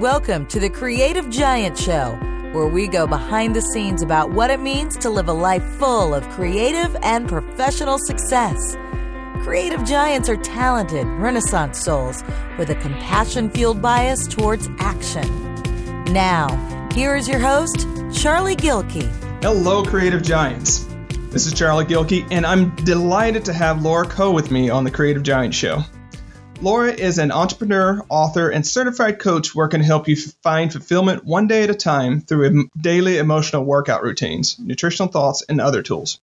Welcome to the Creative Giant Show, where we go behind the scenes about what it means to live a life full of creative and professional success. Creative giants are talented, renaissance souls with a compassion fueled bias towards action. Now, here is your host, Charlie Gilkey. Hello, Creative Giants. This is Charlie Gilkey, and I'm delighted to have Laura Coe with me on the Creative Giant Show. Laura is an entrepreneur, author, and certified coach working to help you find fulfillment one day at a time through daily emotional workout routines, nutritional thoughts, and other tools.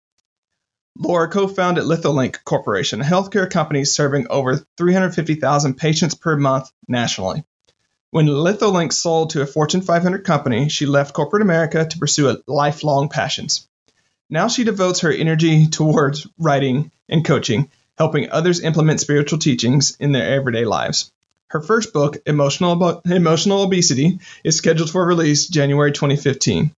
Laura co founded Litholink Corporation, a healthcare company serving over 350,000 patients per month nationally. When Litholink sold to a Fortune 500 company, she left corporate America to pursue lifelong passions. Now she devotes her energy towards writing and coaching, helping others implement spiritual teachings in their everyday lives. Her first book, Emotional, Emotional Obesity, is scheduled for release January 2015.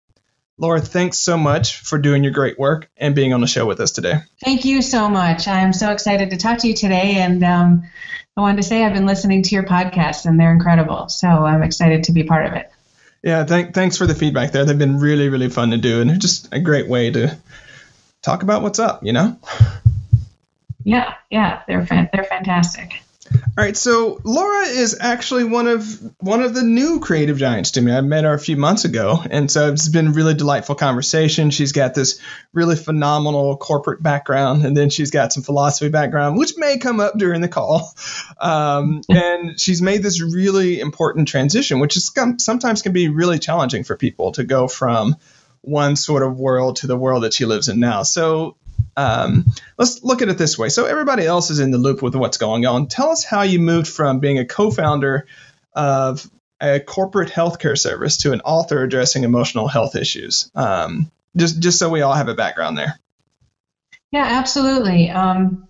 Laura, thanks so much for doing your great work and being on the show with us today. Thank you so much. I'm so excited to talk to you today. And um, I wanted to say I've been listening to your podcast, and they're incredible. So I'm excited to be part of it. Yeah, th- thanks for the feedback there. They've been really, really fun to do, and they're just a great way to talk about what's up, you know? Yeah, yeah, they're they're fantastic. All right, so Laura is actually one of one of the new creative giants to me. I met her a few months ago, and so it's been really delightful conversation. She's got this really phenomenal corporate background, and then she's got some philosophy background, which may come up during the call. Um, and she's made this really important transition, which is sometimes can be really challenging for people to go from one sort of world to the world that she lives in now. So um, let's look at it this way. So everybody else is in the loop with what's going on. Tell us how you moved from being a co-founder of a corporate healthcare service to an author addressing emotional health issues. Um, just just so we all have a background there. Yeah, absolutely. Um,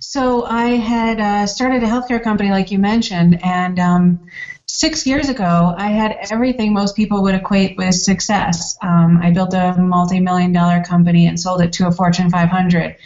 so I had uh, started a healthcare company, like you mentioned, and um, six years ago, I had everything most people would equate with success. Um, I built a multi million dollar company and sold it to a Fortune 500.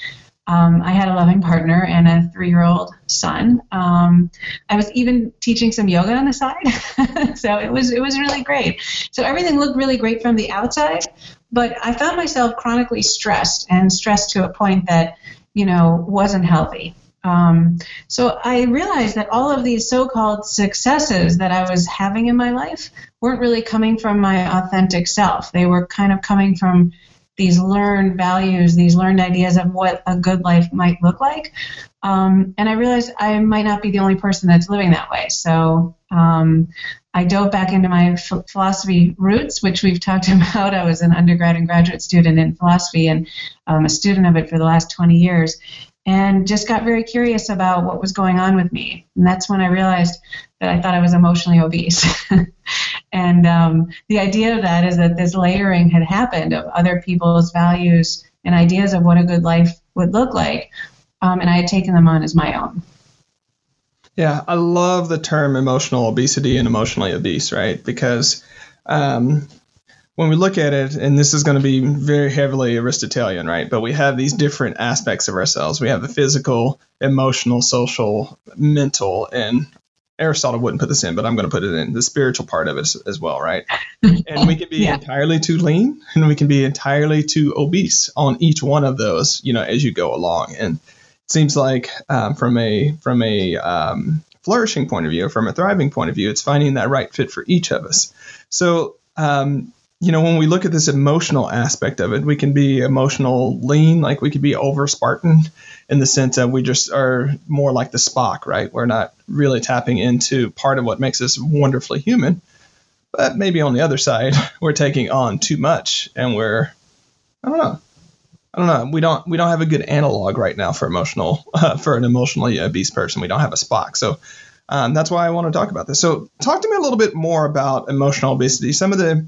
Um, I had a loving partner and a three year old son. Um, I was even teaching some yoga on the side. so it was, it was really great. So everything looked really great from the outside, but I found myself chronically stressed and stressed to a point that, you know, wasn't healthy. Um, so I realized that all of these so-called successes that I was having in my life weren't really coming from my authentic self. They were kind of coming from these learned values, these learned ideas of what a good life might look like. Um, and I realized I might not be the only person that's living that way. So um, I dove back into my ph- philosophy roots, which we've talked about. I was an undergrad and graduate student in philosophy and um, a student of it for the last 20 years and just got very curious about what was going on with me. And that's when I realized that I thought I was emotionally obese. and um, the idea of that is that this layering had happened of other people's values and ideas of what a good life would look like, um, and I had taken them on as my own. Yeah, I love the term emotional obesity and emotionally obese, right? Because um, when we look at it, and this is going to be very heavily Aristotelian, right? But we have these different aspects of ourselves. We have the physical, emotional, social, mental, and Aristotle wouldn't put this in, but I'm going to put it in the spiritual part of it as, as well, right? and we can be yeah. entirely too lean, and we can be entirely too obese on each one of those, you know, as you go along. And it seems like um, from a from a um, flourishing point of view, from a thriving point of view, it's finding that right fit for each of us. So um, you know, when we look at this emotional aspect of it, we can be emotional lean, like we could be over Spartan in the sense that we just are more like the Spock, right? We're not really tapping into part of what makes us wonderfully human. But maybe on the other side, we're taking on too much and we're, I don't know. I don't know. We don't we don't have a good analog right now for emotional uh, for an emotionally obese person. We don't have a Spock. So um, that's why I want to talk about this. So talk to me a little bit more about emotional obesity. Some of the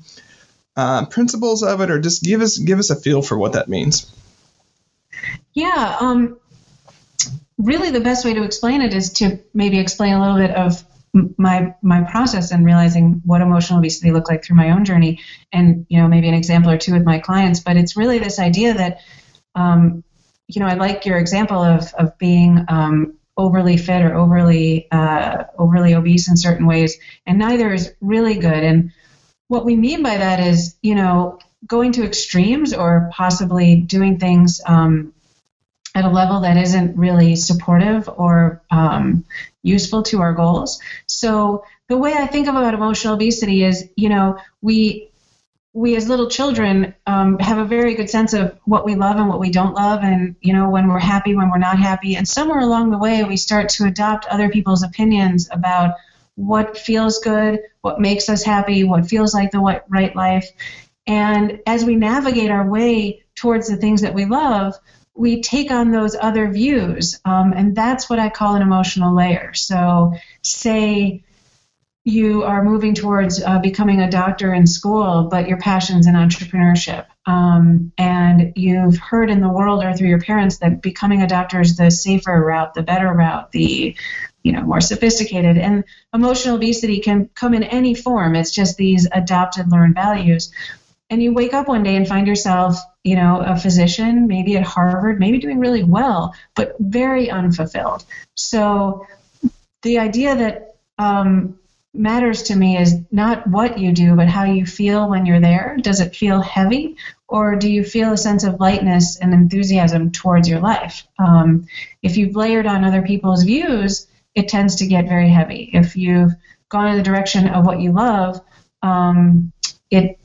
uh, principles of it, or just give us give us a feel for what that means? Yeah, um, really, the best way to explain it is to maybe explain a little bit of my my process and realizing what emotional obesity looked like through my own journey, and you know maybe an example or two with my clients. But it's really this idea that, um, you know, I like your example of of being um, overly fit or overly uh, overly obese in certain ways, and neither is really good. And what we mean by that is, you know, going to extremes or possibly doing things um, at a level that isn't really supportive or um, useful to our goals. So the way I think about emotional obesity is, you know, we we as little children um, have a very good sense of what we love and what we don't love, and you know when we're happy, when we're not happy, and somewhere along the way we start to adopt other people's opinions about what feels good, what makes us happy, what feels like the right life, and as we navigate our way towards the things that we love, we take on those other views, um, and that's what I call an emotional layer. So, say you are moving towards uh, becoming a doctor in school, but your passion's in entrepreneurship. Um, and you've heard in the world or through your parents that becoming a doctor is the safer route, the better route, the you know more sophisticated. And emotional obesity can come in any form. It's just these adopted learned values. And you wake up one day and find yourself, you know, a physician, maybe at Harvard, maybe doing really well, but very unfulfilled. So the idea that um, matters to me is not what you do, but how you feel when you're there. Does it feel heavy, or do you feel a sense of lightness and enthusiasm towards your life? Um, if you've layered on other people's views, it tends to get very heavy. If you've gone in the direction of what you love, um, it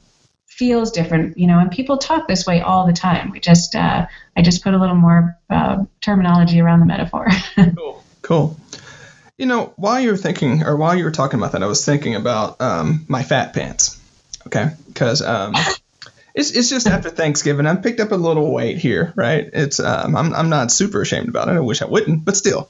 feels different, you know. And people talk this way all the time. We just, uh, I just put a little more uh, terminology around the metaphor. cool. Cool. You know, while you were thinking, or while you were talking about that, I was thinking about um, my fat pants. Okay, because um, it's it's just after Thanksgiving, I've picked up a little weight here, right? It's um, I'm I'm not super ashamed about it. I wish I wouldn't, but still.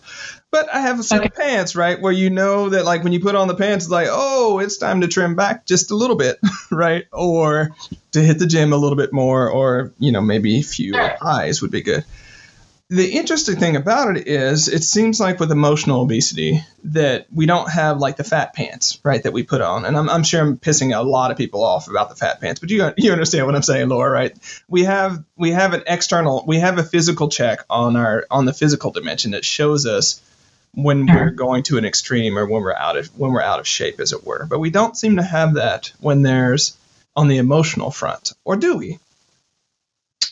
But I have a set okay. of pants, right, where you know that like when you put on the pants, it's like, oh, it's time to trim back just a little bit, right? Or to hit the gym a little bit more, or you know maybe a few highs would be good the interesting thing about it is it seems like with emotional obesity that we don't have like the fat pants right that we put on and i'm, I'm sure i'm pissing a lot of people off about the fat pants but you, you understand what i'm saying laura right we have we have an external we have a physical check on our on the physical dimension that shows us when we're going to an extreme or when we're out of when we're out of shape as it were but we don't seem to have that when there's on the emotional front or do we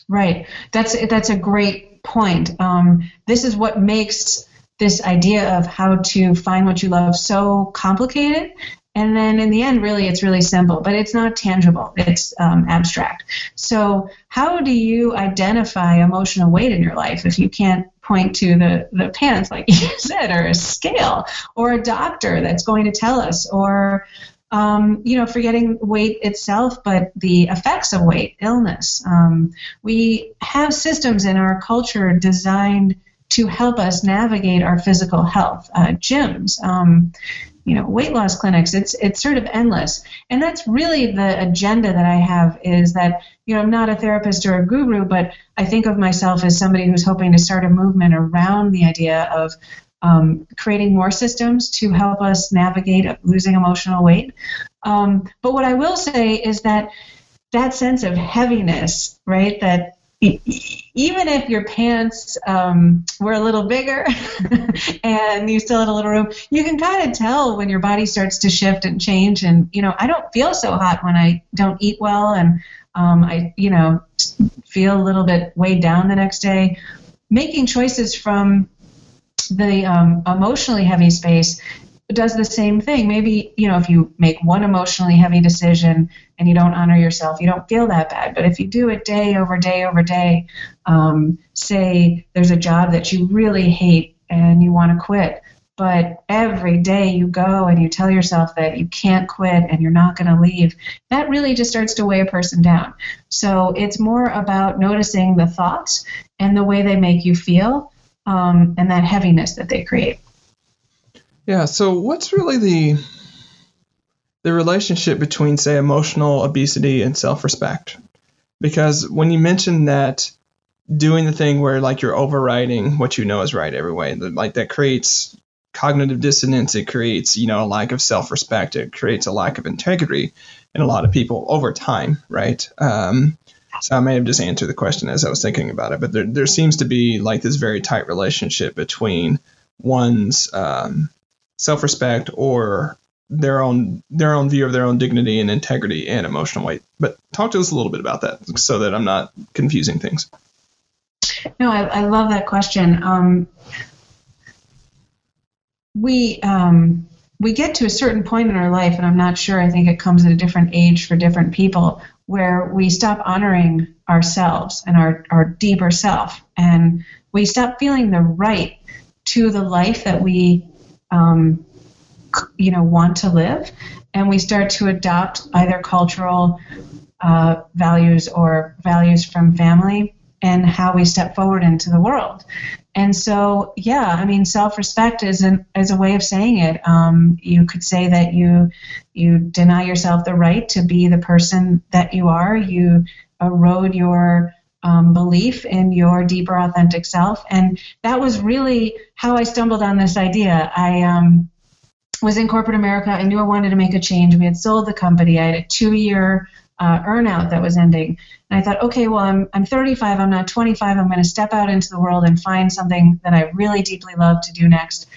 right that's that's a great point. Um, this is what makes this idea of how to find what you love so complicated. And then in the end, really, it's really simple, but it's not tangible. It's um, abstract. So, how do you identify emotional weight in your life if you can't point to the, the pants, like you said, or a scale, or a doctor that's going to tell us, or um, you know, forgetting weight itself, but the effects of weight, illness. Um, we have systems in our culture designed to help us navigate our physical health. Uh, gyms, um, you know, weight loss clinics. It's it's sort of endless, and that's really the agenda that I have. Is that you know I'm not a therapist or a guru, but I think of myself as somebody who's hoping to start a movement around the idea of um, creating more systems to help us navigate losing emotional weight. Um, but what I will say is that that sense of heaviness, right, that even if your pants um, were a little bigger and you still had a little room, you can kind of tell when your body starts to shift and change. And, you know, I don't feel so hot when I don't eat well and um, I, you know, feel a little bit weighed down the next day. Making choices from the um, emotionally heavy space does the same thing. Maybe, you know, if you make one emotionally heavy decision and you don't honor yourself, you don't feel that bad. But if you do it day over day over day, um, say there's a job that you really hate and you want to quit, but every day you go and you tell yourself that you can't quit and you're not going to leave, that really just starts to weigh a person down. So it's more about noticing the thoughts and the way they make you feel um, and that heaviness that they create. Yeah. So what's really the the relationship between, say, emotional obesity and self-respect? Because when you mention that doing the thing where like you're overriding what you know is right every way, like that creates cognitive dissonance. It creates, you know, a lack of self-respect. It creates a lack of integrity in a lot of people over time, right? Um, so I may have just answered the question as I was thinking about it, but there, there seems to be like this very tight relationship between one's um, self-respect or their own their own view of their own dignity and integrity and emotional weight. But talk to us a little bit about that so that I'm not confusing things. No, I, I love that question. Um, we um, we get to a certain point in our life, and I'm not sure. I think it comes at a different age for different people, where we stop honoring ourselves and our our deeper self, and we stop feeling the right to the life that we um, you know want to live, and we start to adopt either cultural uh, values or values from family and how we step forward into the world. And so, yeah, I mean, self-respect is an is a way of saying it. Um, you could say that you you deny yourself the right to be the person that you are. You erode your um, belief in your deeper, authentic self, and that was really how I stumbled on this idea. I um, was in corporate America. I knew I wanted to make a change. We had sold the company. I had a two-year uh, earnout that was ending. And I thought, okay, well, I'm, I'm 35, I'm not 25, I'm going to step out into the world and find something that I really deeply love to do next.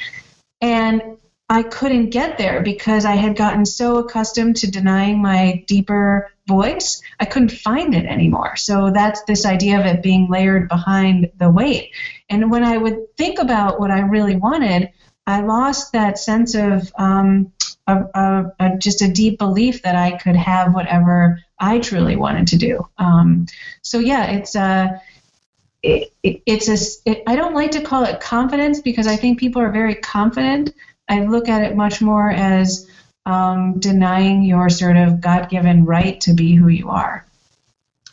And I couldn't get there because I had gotten so accustomed to denying my deeper voice, I couldn't find it anymore. So that's this idea of it being layered behind the weight. And when I would think about what I really wanted, I lost that sense of um, just a deep belief that I could have whatever I truly wanted to do. Um, so yeah, it's a uh, it, it, it's a it, I don't like to call it confidence because I think people are very confident. I look at it much more as um, denying your sort of God-given right to be who you are.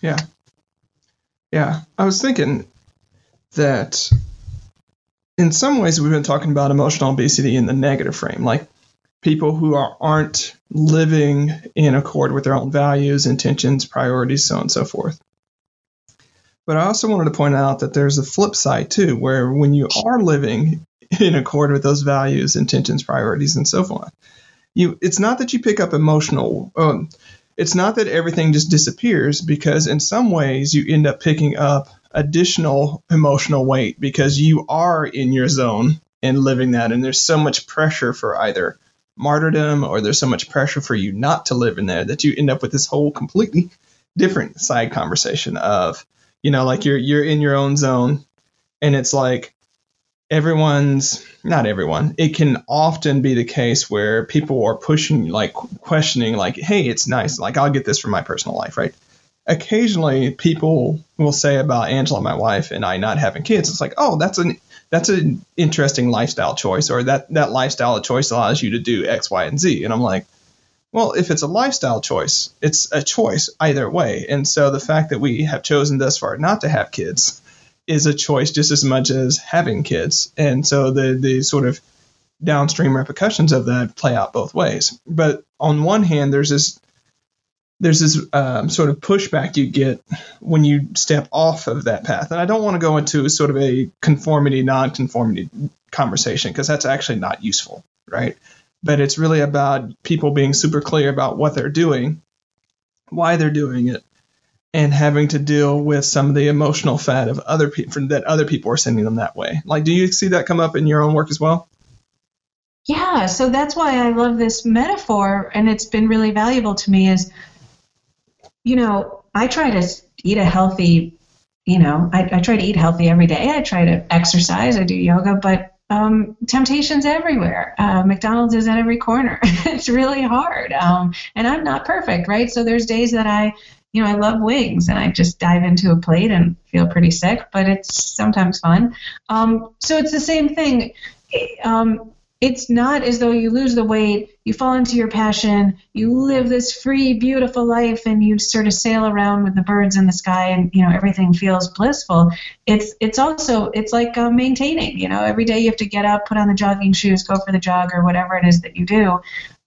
Yeah, yeah. I was thinking that in some ways we've been talking about emotional obesity in the negative frame, like people who are, aren't living in accord with their own values, intentions, priorities, so on and so forth. But I also wanted to point out that there's a flip side too, where when you are living in accord with those values, intentions, priorities, and so forth, you it's not that you pick up emotional. Um, it's not that everything just disappears because in some ways you end up picking up additional emotional weight because you are in your zone and living that, and there's so much pressure for either martyrdom or there's so much pressure for you not to live in there that you end up with this whole completely different side conversation of you know like you're you're in your own zone and it's like everyone's not everyone it can often be the case where people are pushing like questioning like hey it's nice like i'll get this from my personal life right occasionally people will say about angela my wife and i not having kids it's like oh that's an that's an interesting lifestyle choice, or that that lifestyle choice allows you to do X, Y, and Z. And I'm like, well, if it's a lifestyle choice, it's a choice either way. And so the fact that we have chosen thus far not to have kids is a choice just as much as having kids. And so the the sort of downstream repercussions of that play out both ways. But on one hand, there's this there's this um, sort of pushback you get when you step off of that path. And I don't want to go into sort of a conformity, non-conformity conversation because that's actually not useful, right? But it's really about people being super clear about what they're doing, why they're doing it, and having to deal with some of the emotional fat of other people that other people are sending them that way. Like, do you see that come up in your own work as well? Yeah, so that's why I love this metaphor, and it's been really valuable to me. Is you know, I try to eat a healthy, you know, I, I try to eat healthy every day. I try to exercise. I do yoga, but um, temptations everywhere. Uh, McDonald's is at every corner. it's really hard. Um, and I'm not perfect, right? So there's days that I, you know, I love wings and I just dive into a plate and feel pretty sick, but it's sometimes fun. Um, so it's the same thing. Um, it's not as though you lose the weight, you fall into your passion, you live this free, beautiful life, and you sort of sail around with the birds in the sky, and you know everything feels blissful. It's it's also it's like uh, maintaining. You know, every day you have to get up, put on the jogging shoes, go for the jog, or whatever it is that you do.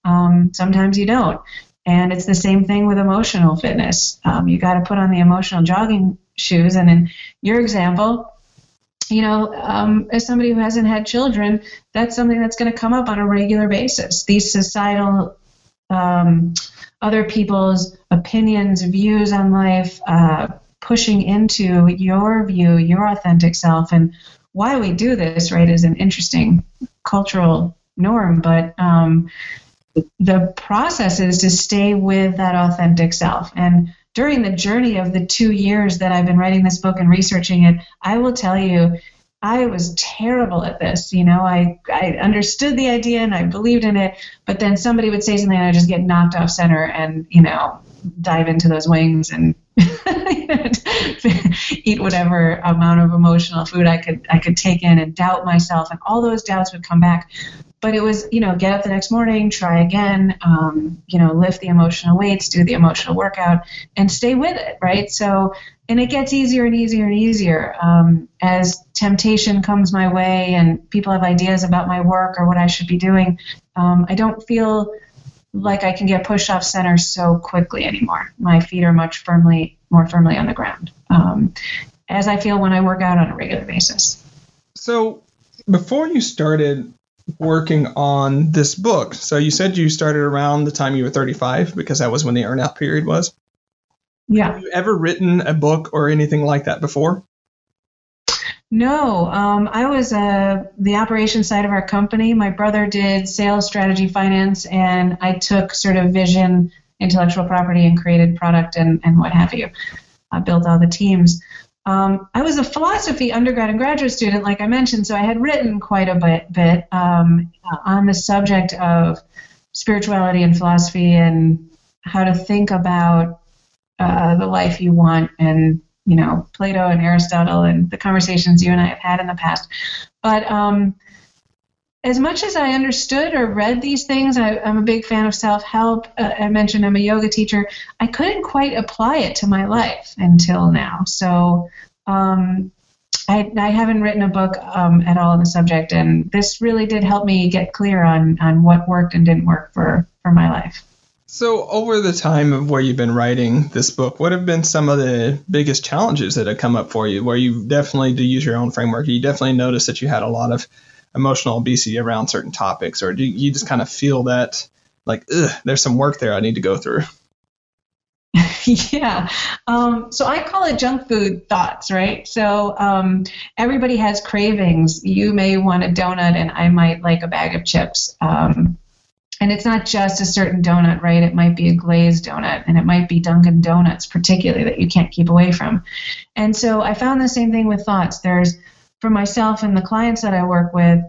Um, sometimes you don't, and it's the same thing with emotional fitness. Um, you got to put on the emotional jogging shoes, and in your example you know, um, as somebody who hasn't had children, that's something that's going to come up on a regular basis. These societal, um, other people's opinions, views on life, uh, pushing into your view, your authentic self, and why we do this, right, is an interesting cultural norm, but um, the process is to stay with that authentic self. And during the journey of the two years that I've been writing this book and researching it, I will tell you, I was terrible at this. You know, I, I understood the idea and I believed in it, but then somebody would say something and I just get knocked off center and, you know, dive into those wings and eat whatever amount of emotional food I could I could take in and doubt myself and all those doubts would come back. But it was you know get up the next morning try again um, you know lift the emotional weights do the emotional workout and stay with it right? So and it gets easier and easier and easier um, as temptation comes my way and people have ideas about my work or what i should be doing. Um, i don't feel like i can get pushed off center so quickly anymore my feet are much firmly more firmly on the ground um, as i feel when i work out on a regular basis so before you started working on this book. So you said you started around the time you were 35 because that was when the earnout period was. Yeah. Have you ever written a book or anything like that before? No, um, I was uh, the operations side of our company. My brother did sales, strategy, finance, and I took sort of vision, intellectual property, and created product and, and what have you. I built all the teams. Um, I was a philosophy undergrad and graduate student, like I mentioned, so I had written quite a bit, bit um, on the subject of spirituality and philosophy and how to think about uh, the life you want and you know Plato and Aristotle and the conversations you and I have had in the past. But um, as much as I understood or read these things, I, am a big fan of self help. Uh, I mentioned I'm a yoga teacher. I couldn't quite apply it to my life until now. So um, I, I, haven't written a book um, at all on the subject, and this really did help me get clear on, on what worked and didn't work for, for my life. So, over the time of where you've been writing this book, what have been some of the biggest challenges that have come up for you? Where you definitely, to use your own framework, you definitely noticed that you had a lot of emotional obesity around certain topics, or do you just kind of feel that like, there's some work there I need to go through? yeah. Um, so I call it junk food thoughts, right? So um, everybody has cravings. You may want a donut, and I might like a bag of chips. Um, and it's not just a certain donut, right? It might be a glazed donut, and it might be Dunkin' Donuts, particularly that you can't keep away from. And so I found the same thing with thoughts. There's for myself and the clients that I work with,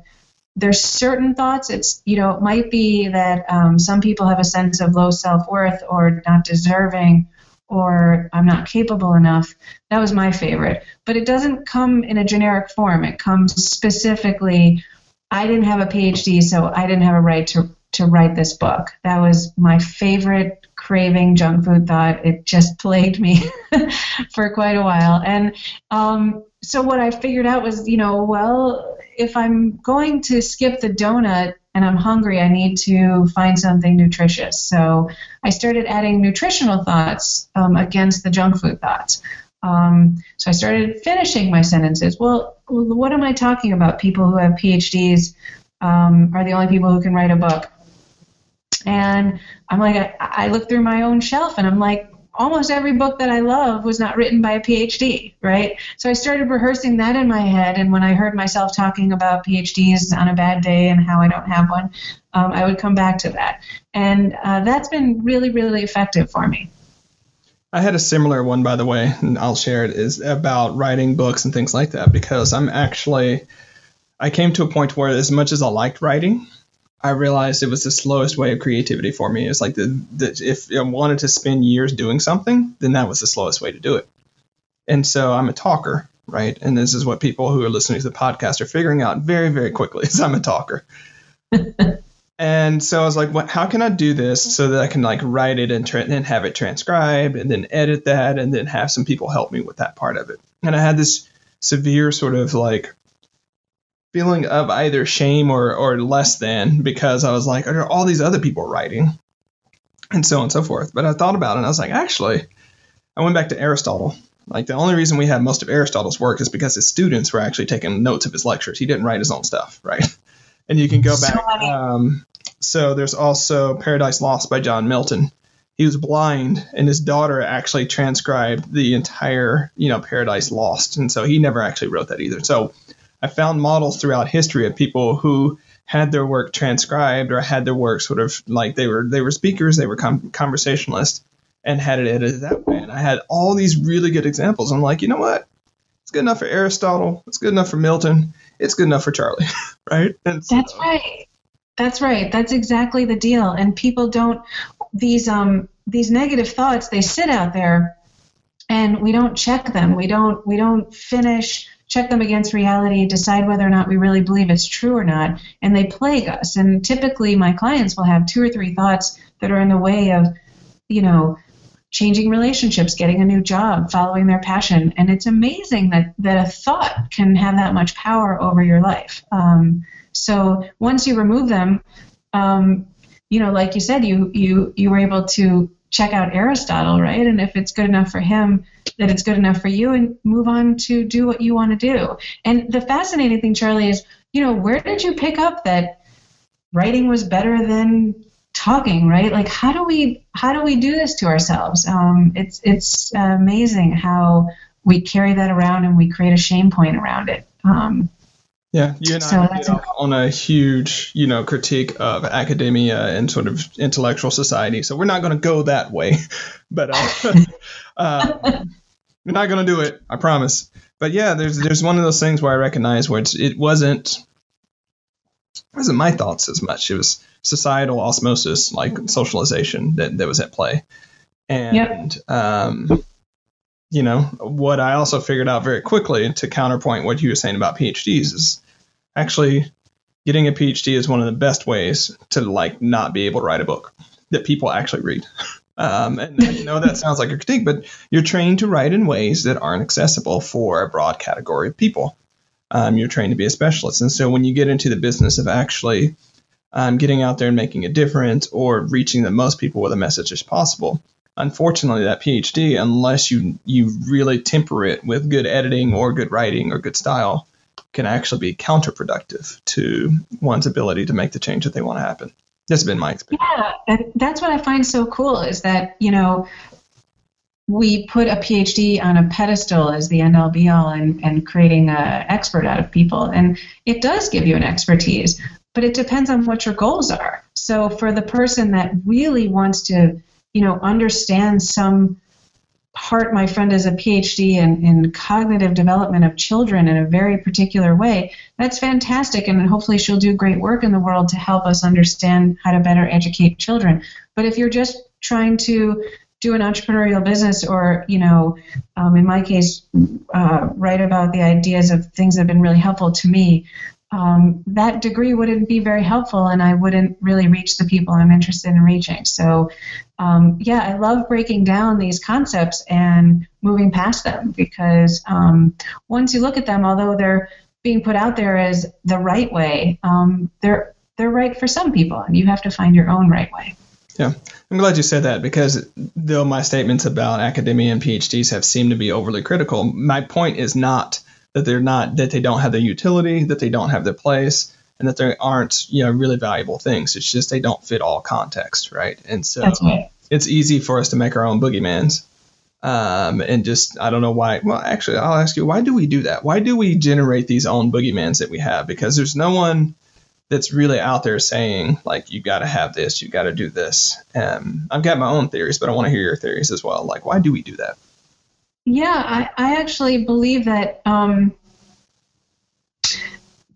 there's certain thoughts. It's, you know, it might be that um, some people have a sense of low self worth or not deserving or I'm not capable enough. That was my favorite. But it doesn't come in a generic form, it comes specifically. I didn't have a PhD, so I didn't have a right to, to write this book. That was my favorite craving junk food thought. It just plagued me for quite a while. And um, so what I figured out was, you know, well, if I'm going to skip the donut and I'm hungry, I need to find something nutritious. So I started adding nutritional thoughts um, against the junk food thoughts. Um, so I started finishing my sentences. Well, what am I talking about? People who have PhDs um, are the only people who can write a book. And I'm like, I, I look through my own shelf and I'm like, almost every book that I love was not written by a PhD, right? So I started rehearsing that in my head, and when I heard myself talking about PhDs on a bad day and how I don't have one, um, I would come back to that. And uh, that's been really, really effective for me. I had a similar one, by the way, and I'll share it, is about writing books and things like that because I'm actually, I came to a point where as much as I liked writing, I realized it was the slowest way of creativity for me. It's like the, the if I wanted to spend years doing something, then that was the slowest way to do it. And so I'm a talker, right? And this is what people who are listening to the podcast are figuring out very, very quickly is I'm a talker. and so I was like, what, how can I do this so that I can like write it and, tra- and have it transcribed and then edit that and then have some people help me with that part of it. And I had this severe sort of like feeling of either shame or, or less than because I was like, are all these other people writing? And so on and so forth. But I thought about it and I was like, actually, I went back to Aristotle. Like the only reason we have most of Aristotle's work is because his students were actually taking notes of his lectures. He didn't write his own stuff, right? And you can go back. Um, so there's also Paradise Lost by John Milton. He was blind, and his daughter actually transcribed the entire, you know, Paradise Lost, and so he never actually wrote that either. So I found models throughout history of people who had their work transcribed or had their work sort of like they were they were speakers, they were com- conversationalists, and had it edited that way. And I had all these really good examples. I'm like, you know what? It's good enough for Aristotle. It's good enough for Milton. It's good enough for Charlie, right? So, That's right. That's right. That's exactly the deal. And people don't these um these negative thoughts. They sit out there, and we don't check them. We don't we don't finish check them against reality, decide whether or not we really believe it's true or not, and they plague us. And typically, my clients will have two or three thoughts that are in the way of, you know, changing relationships, getting a new job, following their passion. And it's amazing that, that a thought can have that much power over your life. Um, so once you remove them, um, you know, like you said, you you you were able to check out Aristotle, right? And if it's good enough for him, that it's good enough for you, and move on to do what you want to do. And the fascinating thing, Charlie, is you know, where did you pick up that writing was better than talking, right? Like, how do we how do we do this to ourselves? Um, it's it's amazing how we carry that around and we create a shame point around it. Um, yeah, you and so I on a huge, you know, critique of academia and sort of intellectual society. So we're not going to go that way, but uh, uh, we're not going to do it. I promise. But yeah, there's there's one of those things where I recognize where it wasn't it wasn't my thoughts as much. It was societal osmosis, like socialization, that that was at play, and yep. um, you know, what I also figured out very quickly to counterpoint what you were saying about PhDs is actually getting a PhD is one of the best ways to like not be able to write a book that people actually read. Um, and I know that sounds like a critique, but you're trained to write in ways that aren't accessible for a broad category of people. Um, you're trained to be a specialist. And so when you get into the business of actually um, getting out there and making a difference or reaching the most people with a message as possible, unfortunately, that PhD, unless you you really temper it with good editing or good writing or good style, can actually be counterproductive to one's ability to make the change that they want to happen. That's been my experience. Yeah, and that's what I find so cool is that you know we put a PhD on a pedestal as the end all be all and, and creating an expert out of people. And it does give you an expertise, but it depends on what your goals are. So for the person that really wants to you know, understand some part my friend is a phd in, in cognitive development of children in a very particular way. That's fantastic and hopefully she'll do great work in the world to help us understand how to better educate children. But if you're just trying to do an entrepreneurial business or you know um, in my case uh, write about the ideas of things that have been really helpful to me um, that degree wouldn't be very helpful and I wouldn't really reach the people I'm interested in reaching. So, um, yeah, I love breaking down these concepts and moving past them because um, once you look at them, although they're being put out there as the right way, um, they're they're right for some people, and you have to find your own right way. Yeah, I'm glad you said that because though my statements about academia and PhDs have seemed to be overly critical, my point is not that they're not that they don't have their utility, that they don't have their place, and that they aren't you know really valuable things. It's just they don't fit all context, right? And so right. it's easy for us to make our own boogeymans. Um, and just I don't know why. Well, actually, I'll ask you, why do we do that? Why do we generate these own boogeymans that we have? Because there's no one that's really out there saying like you got to have this, you got to do this. Um, I've got my own theories, but I want to hear your theories as well. Like, why do we do that? Yeah, I, I actually believe that um,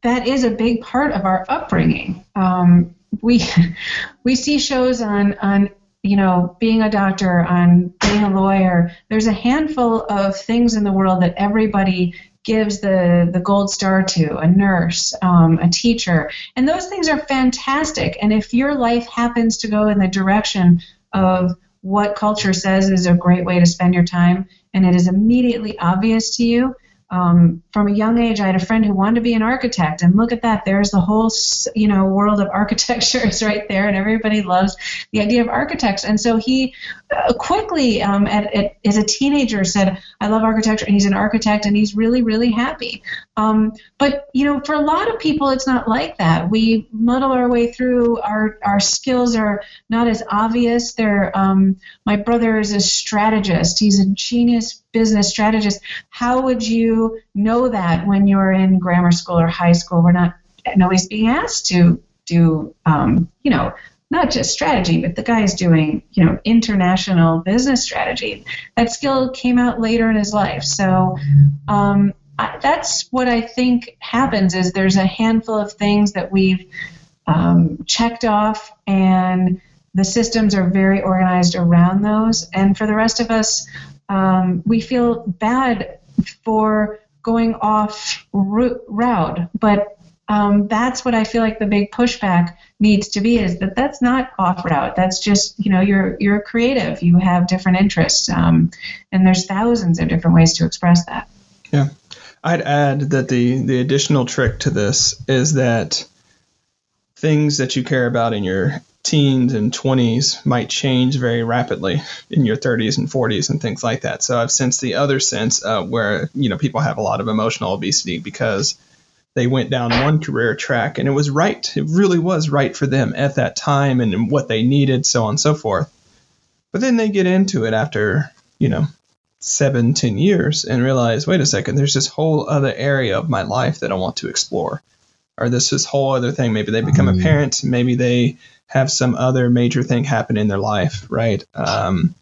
that is a big part of our upbringing. Um, we we see shows on on you know being a doctor, on being a lawyer. There's a handful of things in the world that everybody gives the the gold star to a nurse, um, a teacher, and those things are fantastic. And if your life happens to go in the direction of what culture says is a great way to spend your time, and it is immediately obvious to you, um, from a young age, I had a friend who wanted to be an architect, and look at that. There's the whole, you know, world of architecture is right there, and everybody loves the idea of architects. And so he uh, quickly, um, at, at, as a teenager, said, "I love architecture," and he's an architect, and he's really, really happy. Um, but you know, for a lot of people, it's not like that. We muddle our way through. Our our skills are not as obvious. They're um, my brother is a strategist. He's a genius business strategist. How would you know that when you're in grammar school or high school? We're not always being asked to do um, you know not just strategy, but the guy's doing, you know, international business strategy. That skill came out later in his life. So um, I, that's what I think happens is there's a handful of things that we've um, checked off and the systems are very organized around those. And for the rest of us, um, we feel bad for going off route, but um, that's what I feel like the big pushback needs to be is that that's not off route. That's just you know you're you're creative. You have different interests, um, and there's thousands of different ways to express that. Yeah, I'd add that the the additional trick to this is that things that you care about in your teens and 20s might change very rapidly in your 30s and 40s and things like that. So I've sensed the other sense uh, where you know people have a lot of emotional obesity because they went down one career track and it was right. It really was right for them at that time and what they needed, so on and so forth. But then they get into it after, you know, seven, ten years and realize, wait a second, there's this whole other area of my life that I want to explore. Or this this whole other thing. Maybe they become a mm. parent. Maybe they have some other major thing happen in their life, right? Um,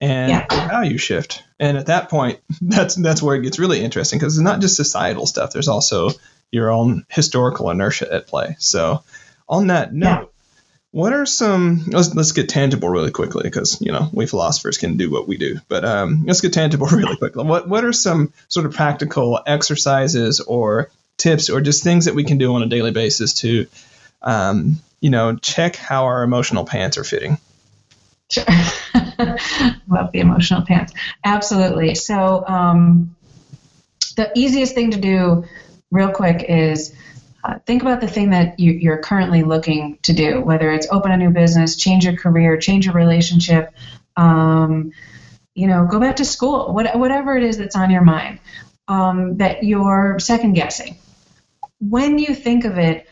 and yeah. value shift. And at that point, that's that's where it gets really interesting because it's not just societal stuff. There's also your own historical inertia at play. So, on that note, yeah. what are some? Let's, let's get tangible really quickly because you know we philosophers can do what we do. But um, let's get tangible really quickly. What what are some sort of practical exercises or tips or just things that we can do on a daily basis to, um, you know, check how our emotional pants are fitting? Sure. Love the emotional pants. Absolutely. So um, the easiest thing to do real quick is uh, think about the thing that you, are currently looking to do, whether it's open a new business, change your career, change your relationship, um, you know, go back to school, what, whatever it is that's on your mind um, that you're second guessing. When you think of it,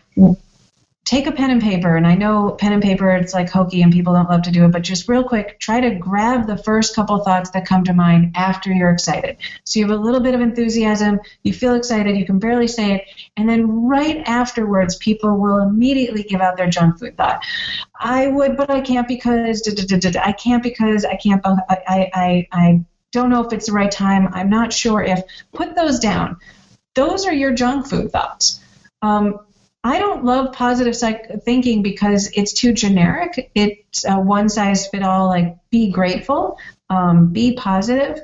take a pen and paper and i know pen and paper it's like hokey and people don't love to do it but just real quick try to grab the first couple thoughts that come to mind after you're excited. So you have a little bit of enthusiasm you feel excited you can barely say it and then right afterwards people will immediately give out their junk food thought. I would but i can't because i can't because i can't oh, i i i don't know if it's the right time i'm not sure if put those down those are your junk food thoughts um, I don't love positive psych- thinking because it's too generic. It's a one size fit all, like be grateful, um, be positive.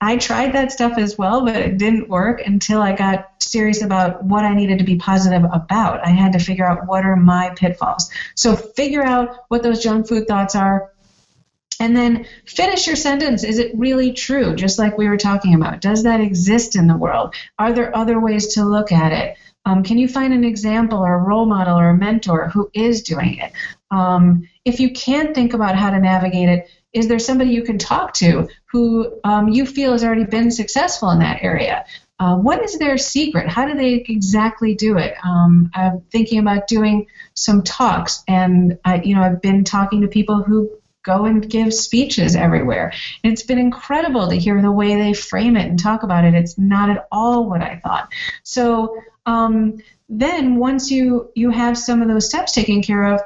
I tried that stuff as well, but it didn't work until I got serious about what I needed to be positive about. I had to figure out what are my pitfalls. So figure out what those junk food thoughts are. And then finish your sentence. Is it really true? Just like we were talking about. Does that exist in the world? Are there other ways to look at it? Um, can you find an example or a role model or a mentor who is doing it? Um, if you can't think about how to navigate it, is there somebody you can talk to who um, you feel has already been successful in that area? Uh, what is their secret? How do they exactly do it? Um, I'm thinking about doing some talks, and I, you know, I've been talking to people who go and give speeches everywhere. And It's been incredible to hear the way they frame it and talk about it. It's not at all what I thought. So um, then once you you have some of those steps taken care of,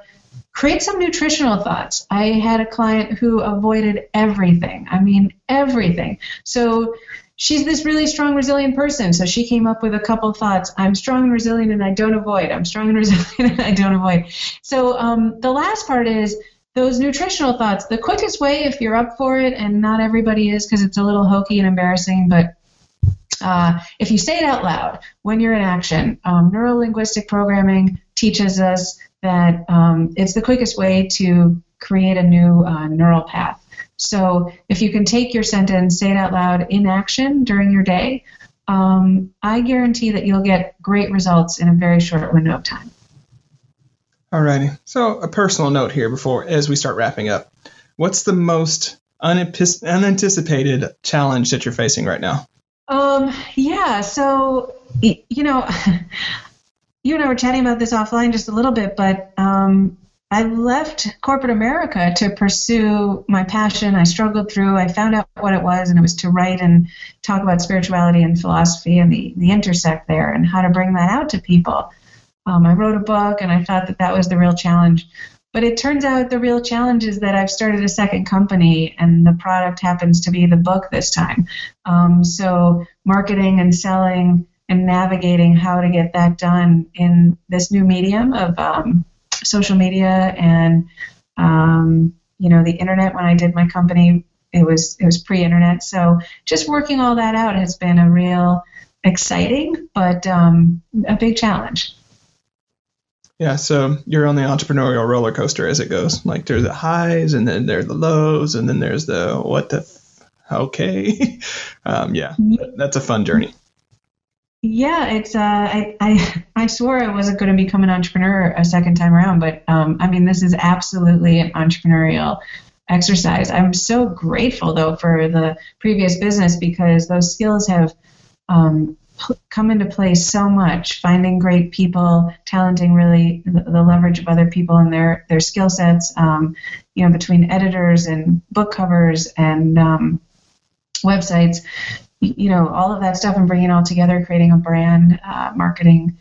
create some nutritional thoughts. I had a client who avoided everything. I mean everything. So she's this really strong, resilient person. So she came up with a couple thoughts. I'm strong and resilient, and I don't avoid. I'm strong and resilient, and I don't avoid. So um, the last part is those nutritional thoughts. The quickest way, if you're up for it, and not everybody is because it's a little hokey and embarrassing, but uh, if you say it out loud when you're in action, um, neuro linguistic programming teaches us that um, it's the quickest way to create a new uh, neural path. So if you can take your sentence, say it out loud in action during your day, um, I guarantee that you'll get great results in a very short window of time. Alrighty. So a personal note here before as we start wrapping up. What's the most unanticipated challenge that you're facing right now? Um, yeah. So, you know, you and I were chatting about this offline just a little bit, but um, I left corporate America to pursue my passion. I struggled through. I found out what it was, and it was to write and talk about spirituality and philosophy and the, the intersect there and how to bring that out to people. Um, I wrote a book, and I thought that that was the real challenge. But it turns out the real challenge is that I've started a second company, and the product happens to be the book this time. Um, so marketing and selling and navigating how to get that done in this new medium of um, social media and um, you know the internet when I did my company it was it was pre-internet so just working all that out has been a real exciting but um, a big challenge yeah so you're on the entrepreneurial roller coaster as it goes. Like there's the highs and then there's the lows and then there's the what the okay. Um, yeah that's a fun journey. Yeah, it's uh, I, I I swore I wasn't going to become an entrepreneur a second time around, but um, I mean this is absolutely an entrepreneurial exercise. I'm so grateful though for the previous business because those skills have um, come into play so much. Finding great people, talenting really the, the leverage of other people and their their skill sets. Um, you know, between editors and book covers and um, websites you know, all of that stuff and bringing it all together, creating a brand, uh, marketing,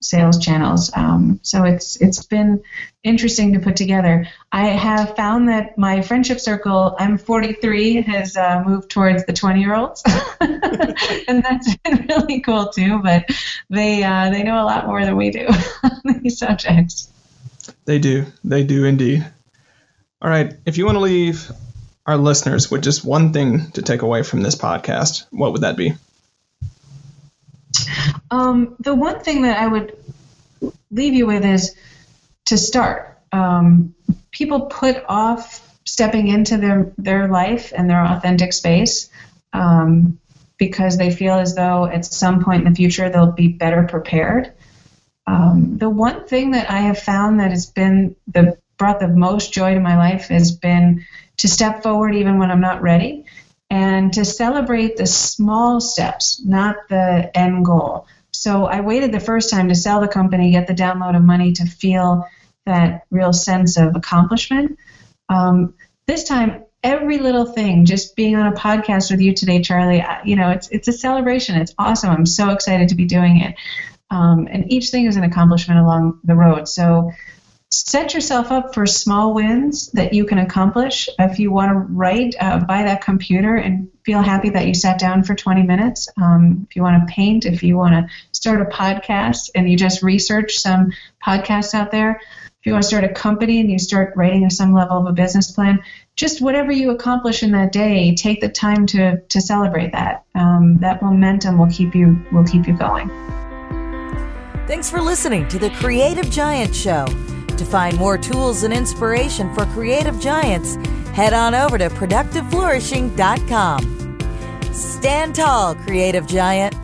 sales channels. Um, so it's it's been interesting to put together. I have found that my friendship circle, I'm 43, has uh, moved towards the 20 year olds, and that's been really cool too. But they uh, they know a lot more than we do on these subjects. They do. They do indeed. All right. If you want to leave our listeners with just one thing to take away from this podcast, what would that be? Um, the one thing that I would leave you with is to start. Um, people put off stepping into their, their life and their authentic space um, because they feel as though at some point in the future they'll be better prepared. Um, the one thing that I have found that has been the brought the most joy to my life has been to step forward even when I'm not ready and to celebrate the small steps, not the end goal. So I waited the first time to sell the company, get the download of money to feel that real sense of accomplishment. Um, this time, every little thing, just being on a podcast with you today, Charlie, you know, it's it's a celebration. It's awesome. I'm so excited to be doing it. Um, and each thing is an accomplishment along the road. So set yourself up for small wins that you can accomplish. If you want to write, uh, buy that computer and feel happy that you sat down for 20 minutes. Um, if you want to paint, if you want to start a podcast and you just research some podcasts out there, if you want to start a company and you start writing some level of a business plan, just whatever you accomplish in that day, take the time to to celebrate that. Um, that momentum will keep you will keep you going. Thanks for listening to the Creative Giant Show. To find more tools and inspiration for creative giants, head on over to productiveflourishing.com. Stand tall, creative giant.